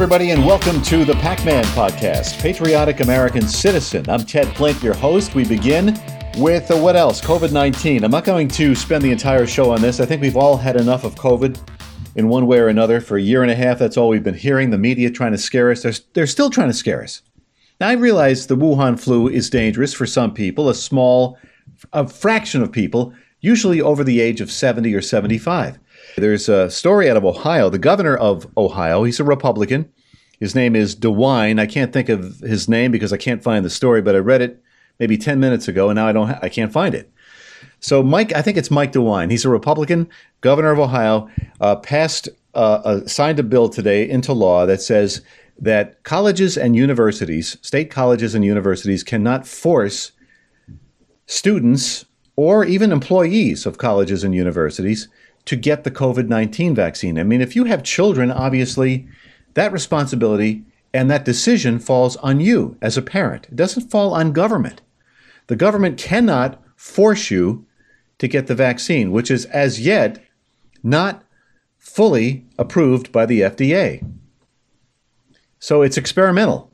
Everybody, and welcome to the Pac Man Podcast, Patriotic American Citizen. I'm Ted Flint, your host. We begin with uh, what else? COVID 19. I'm not going to spend the entire show on this. I think we've all had enough of COVID in one way or another for a year and a half. That's all we've been hearing. The media trying to scare us. They're, they're still trying to scare us. Now, I realize the Wuhan flu is dangerous for some people, a small a fraction of people, usually over the age of 70 or 75. There's a story out of Ohio. The governor of Ohio, he's a Republican. His name is DeWine. I can't think of his name because I can't find the story, but I read it maybe 10 minutes ago and now I don't ha- I can't find it. So Mike, I think it's Mike DeWine. He's a Republican governor of Ohio. Uh, passed uh, uh, signed a bill today into law that says that colleges and universities, state colleges and universities, cannot force students or even employees of colleges and universities to get the COVID 19 vaccine. I mean, if you have children, obviously that responsibility and that decision falls on you as a parent. It doesn't fall on government. The government cannot force you to get the vaccine, which is as yet not fully approved by the FDA. So it's experimental.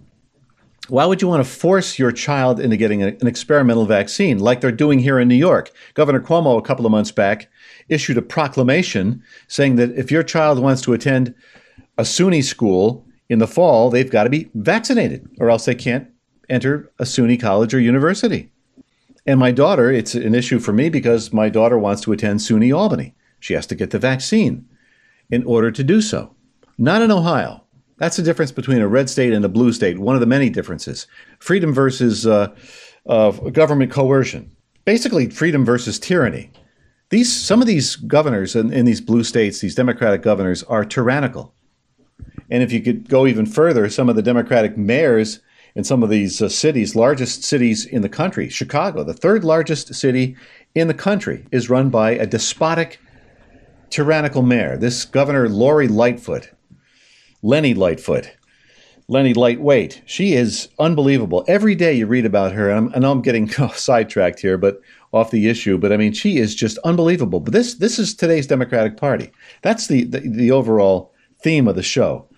Why would you want to force your child into getting an experimental vaccine like they're doing here in New York? Governor Cuomo, a couple of months back, issued a proclamation saying that if your child wants to attend a SUNY school in the fall, they've got to be vaccinated or else they can't enter a SUNY college or university. And my daughter, it's an issue for me because my daughter wants to attend SUNY Albany. She has to get the vaccine in order to do so. Not in Ohio. That's the difference between a red state and a blue state, one of the many differences. Freedom versus uh, uh, government coercion. Basically, freedom versus tyranny. These some of these governors in, in these blue states, these Democratic governors, are tyrannical. And if you could go even further, some of the Democratic mayors in some of these uh, cities, largest cities in the country, Chicago, the third largest city in the country, is run by a despotic, tyrannical mayor. This governor, Lori Lightfoot, Lenny Lightfoot, Lenny Lightweight. She is unbelievable. Every day you read about her, and I'm, I know I'm getting sidetracked here, but off the issue. But I mean, she is just unbelievable. But this this is today's Democratic Party. That's the the, the overall theme of the show.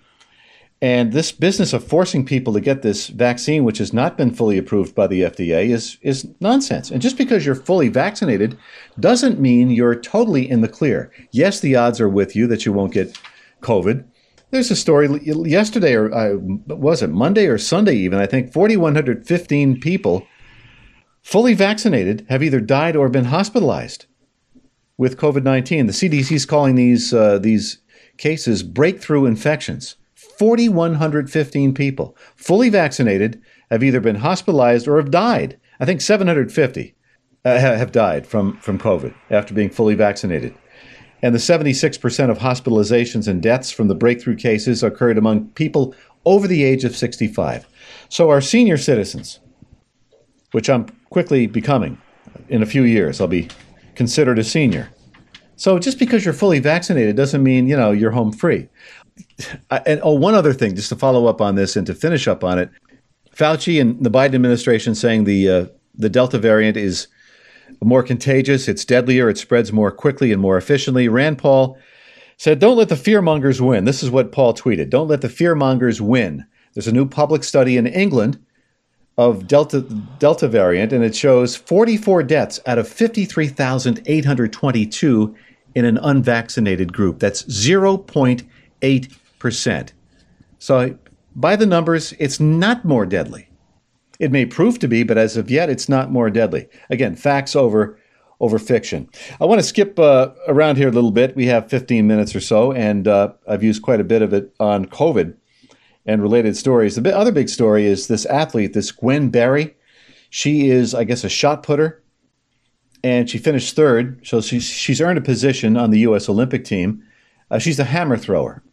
And this business of forcing people to get this vaccine, which has not been fully approved by the FDA, is is nonsense. And just because you're fully vaccinated doesn't mean you're totally in the clear. Yes, the odds are with you that you won't get COVID. There's a story yesterday, or uh, was it Monday or Sunday even? I think 4,115 people fully vaccinated have either died or been hospitalized with COVID 19. The CDC is calling these, uh, these cases breakthrough infections. 4,115 people fully vaccinated have either been hospitalized or have died. I think 750 uh, have died from, from COVID after being fully vaccinated and the 76% of hospitalizations and deaths from the breakthrough cases occurred among people over the age of 65. So, our senior citizens, which I'm quickly becoming in a few years, I'll be considered a senior. So, just because you're fully vaccinated doesn't mean, you know, you're home free. And oh, one other thing, just to follow up on this and to finish up on it Fauci and the Biden administration saying the, uh, the Delta variant is more contagious, it's deadlier, it spreads more quickly and more efficiently. Rand Paul said, Don't let the fearmongers win. This is what Paul tweeted Don't let the fearmongers win. There's a new public study in England of Delta, Delta variant, and it shows 44 deaths out of 53,822 in an unvaccinated group. That's 0.8%. So, by the numbers, it's not more deadly. It may prove to be, but as of yet, it's not more deadly. Again, facts over over fiction. I want to skip uh, around here a little bit. We have 15 minutes or so, and uh, I've used quite a bit of it on COVID and related stories. The other big story is this athlete, this Gwen Berry. She is, I guess, a shot putter, and she finished third. So she's, she's earned a position on the U.S. Olympic team. Uh, she's a hammer thrower.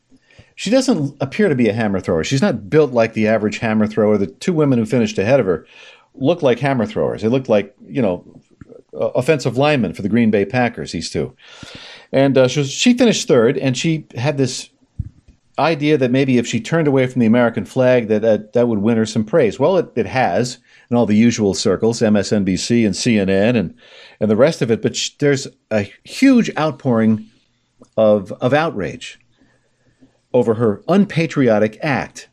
She doesn't appear to be a hammer thrower. She's not built like the average hammer thrower. The two women who finished ahead of her look like hammer throwers. They look like, you know, offensive linemen for the Green Bay Packers, these two. And uh, she, was, she finished third, and she had this idea that maybe if she turned away from the American flag, that that, that would win her some praise. Well, it, it has in all the usual circles, MSNBC and CNN and, and the rest of it. But sh- there's a huge outpouring of, of outrage over her unpatriotic act.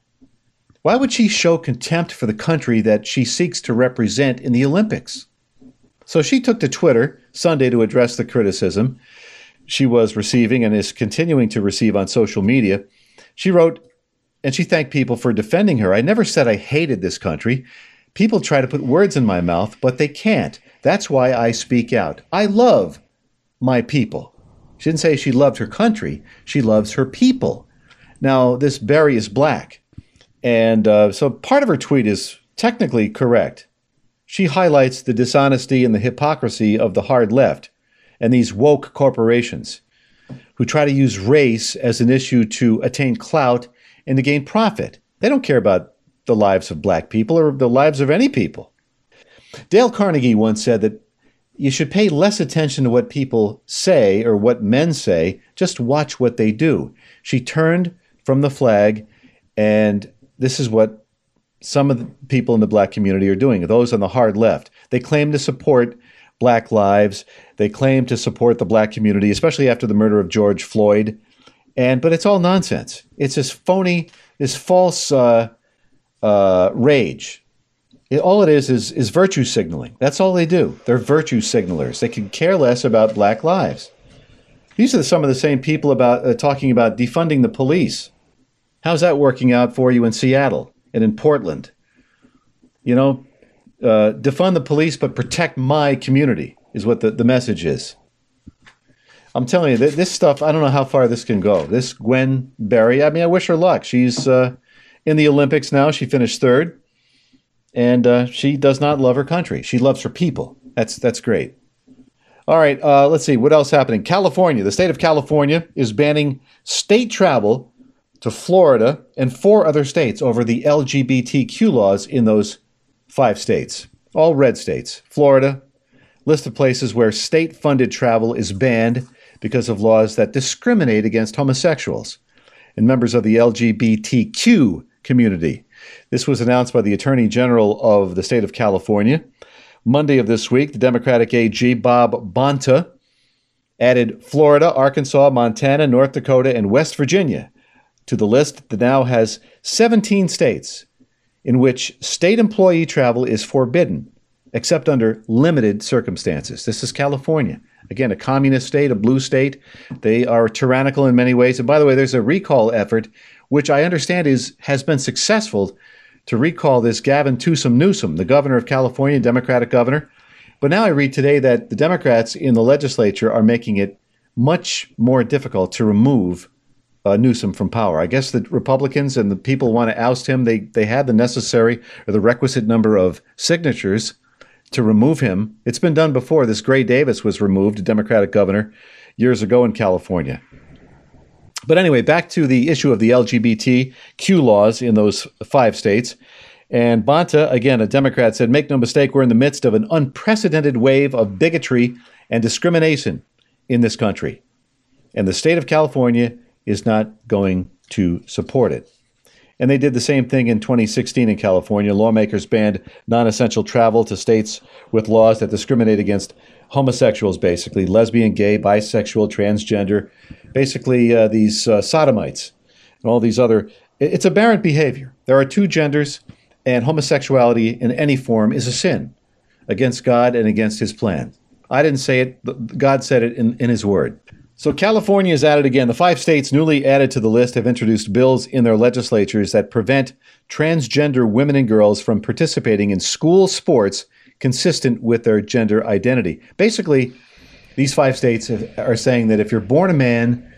Why would she show contempt for the country that she seeks to represent in the Olympics? So she took to Twitter Sunday to address the criticism she was receiving and is continuing to receive on social media. She wrote, and she thanked people for defending her. I never said I hated this country. People try to put words in my mouth, but they can't. That's why I speak out. I love my people. She didn't say she loved her country, she loves her people. Now, this Berry is black. And uh, so part of her tweet is technically correct. She highlights the dishonesty and the hypocrisy of the hard left and these woke corporations who try to use race as an issue to attain clout and to gain profit. They don't care about the lives of black people or the lives of any people. Dale Carnegie once said that you should pay less attention to what people say or what men say, just watch what they do. She turned from the flag, and this is what some of the people in the black community are doing, those on the hard left. They claim to support black lives. They claim to support the black community, especially after the murder of George Floyd. And but it's all nonsense. It's this phony, this false uh, uh, rage it, all it is is is virtue signaling. That's all they do. They're virtue signalers. They can care less about black lives. These are some of the same people about uh, talking about defunding the police. How's that working out for you in Seattle and in Portland? You know, uh, defund the police, but protect my community is what the, the message is. I'm telling you, this stuff, I don't know how far this can go. This Gwen Berry, I mean, I wish her luck. She's uh, in the Olympics now. She finished third and uh, she does not love her country. She loves her people. That's that's great. All right, uh, let's see what else happening. California, the state of California is banning state travel to Florida and four other states over the LGBTQ laws in those five states, all red states. Florida, list of places where state-funded travel is banned because of laws that discriminate against homosexuals and members of the LGBTQ community. This was announced by the Attorney General of the state of California. Monday of this week, the Democratic AG, Bob Bonta, added Florida, Arkansas, Montana, North Dakota, and West Virginia to the list that now has 17 states in which state employee travel is forbidden, except under limited circumstances. This is California. Again, a communist state, a blue state. They are tyrannical in many ways. And by the way, there's a recall effort which I understand is has been successful to recall this Gavin Newsom Newsom, the governor of California, Democratic governor. But now I read today that the Democrats in the legislature are making it much more difficult to remove uh, Newsom from power. I guess the Republicans and the people want to oust him. They they had the necessary or the requisite number of signatures to remove him. It's been done before. This Gray Davis was removed, a Democratic governor, years ago in California. But anyway, back to the issue of the LGBTQ laws in those five states. And Bonta, again, a Democrat, said, Make no mistake, we're in the midst of an unprecedented wave of bigotry and discrimination in this country. And the state of California is not going to support it. And they did the same thing in 2016 in California. Lawmakers banned non essential travel to states with laws that discriminate against homosexuals, basically lesbian, gay, bisexual, transgender, basically uh, these uh, sodomites and all these other. It's aberrant behavior. There are two genders, and homosexuality in any form is a sin against God and against His plan. I didn't say it, God said it in, in His Word. So California is added again. The five states newly added to the list have introduced bills in their legislatures that prevent transgender women and girls from participating in school sports consistent with their gender identity. Basically, these five states are saying that if you're born a man,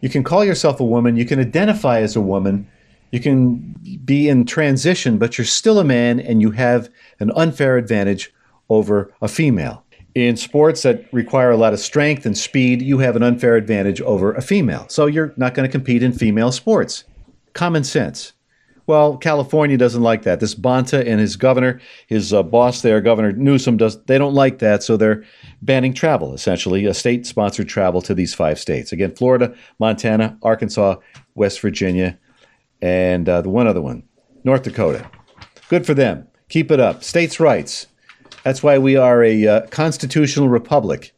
you can call yourself a woman, you can identify as a woman, you can be in transition, but you're still a man and you have an unfair advantage over a female. In sports that require a lot of strength and speed, you have an unfair advantage over a female. So you're not going to compete in female sports. Common sense. Well, California doesn't like that. This Bonta and his governor, his uh, boss there, Governor Newsom, does they don't like that, so they're banning travel, essentially, a state-sponsored travel to these five states. Again, Florida, Montana, Arkansas, West Virginia, and uh, the one other one, North Dakota. Good for them. Keep it up. States' rights. That's why we are a uh, constitutional republic.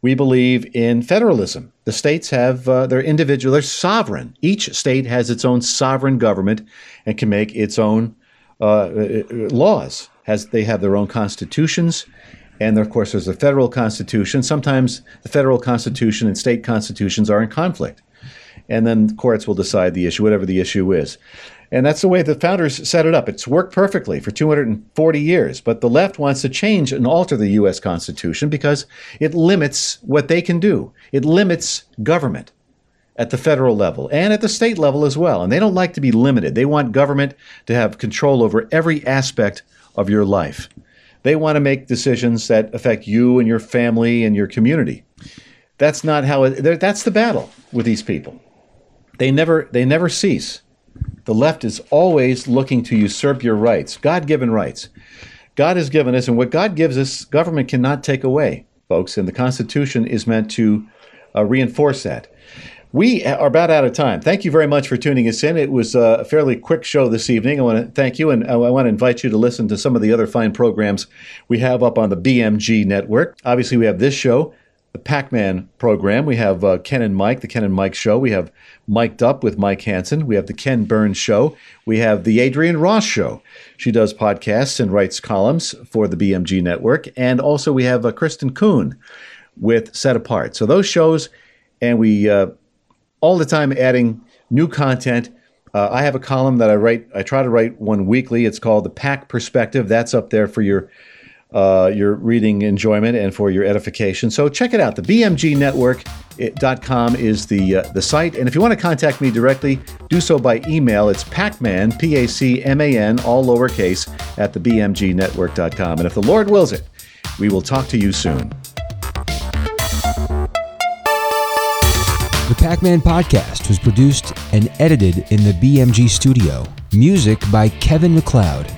we believe in federalism. The states have uh, their individual, they're sovereign. Each state has its own sovereign government and can make its own uh, uh laws. Has they have their own constitutions, and of course there's a federal constitution. Sometimes the federal constitution and state constitutions are in conflict, and then the courts will decide the issue, whatever the issue is. And that's the way the founders set it up. It's worked perfectly for 240 years. But the left wants to change and alter the U.S. Constitution because it limits what they can do. It limits government at the federal level and at the state level as well. And they don't like to be limited. They want government to have control over every aspect of your life. They want to make decisions that affect you and your family and your community. That's not how it, that's the battle with these people. They never they never cease. The left is always looking to usurp your rights, God given rights. God has given us, and what God gives us, government cannot take away, folks. And the Constitution is meant to uh, reinforce that. We are about out of time. Thank you very much for tuning us in. It was a fairly quick show this evening. I want to thank you, and I want to invite you to listen to some of the other fine programs we have up on the BMG network. Obviously, we have this show, the Pac Man program. We have uh, Ken and Mike, the Ken and Mike show. We have Mic'd Up with Mike Hansen. We have the Ken Burns Show. We have the Adrian Ross Show. She does podcasts and writes columns for the BMG Network. And also we have uh, Kristen Kuhn with Set Apart. So those shows, and we uh, all the time adding new content. Uh, I have a column that I write. I try to write one weekly. It's called the Pack Perspective. That's up there for your uh, your reading enjoyment and for your edification. So check it out. The BMG Network com is the uh, the site. And if you want to contact me directly, do so by email. It's pacman, P A C M A N, all lowercase, at the bmgnetwork.com. And if the Lord wills it, we will talk to you soon. The Pac Man podcast was produced and edited in the BMG studio. Music by Kevin MacLeod.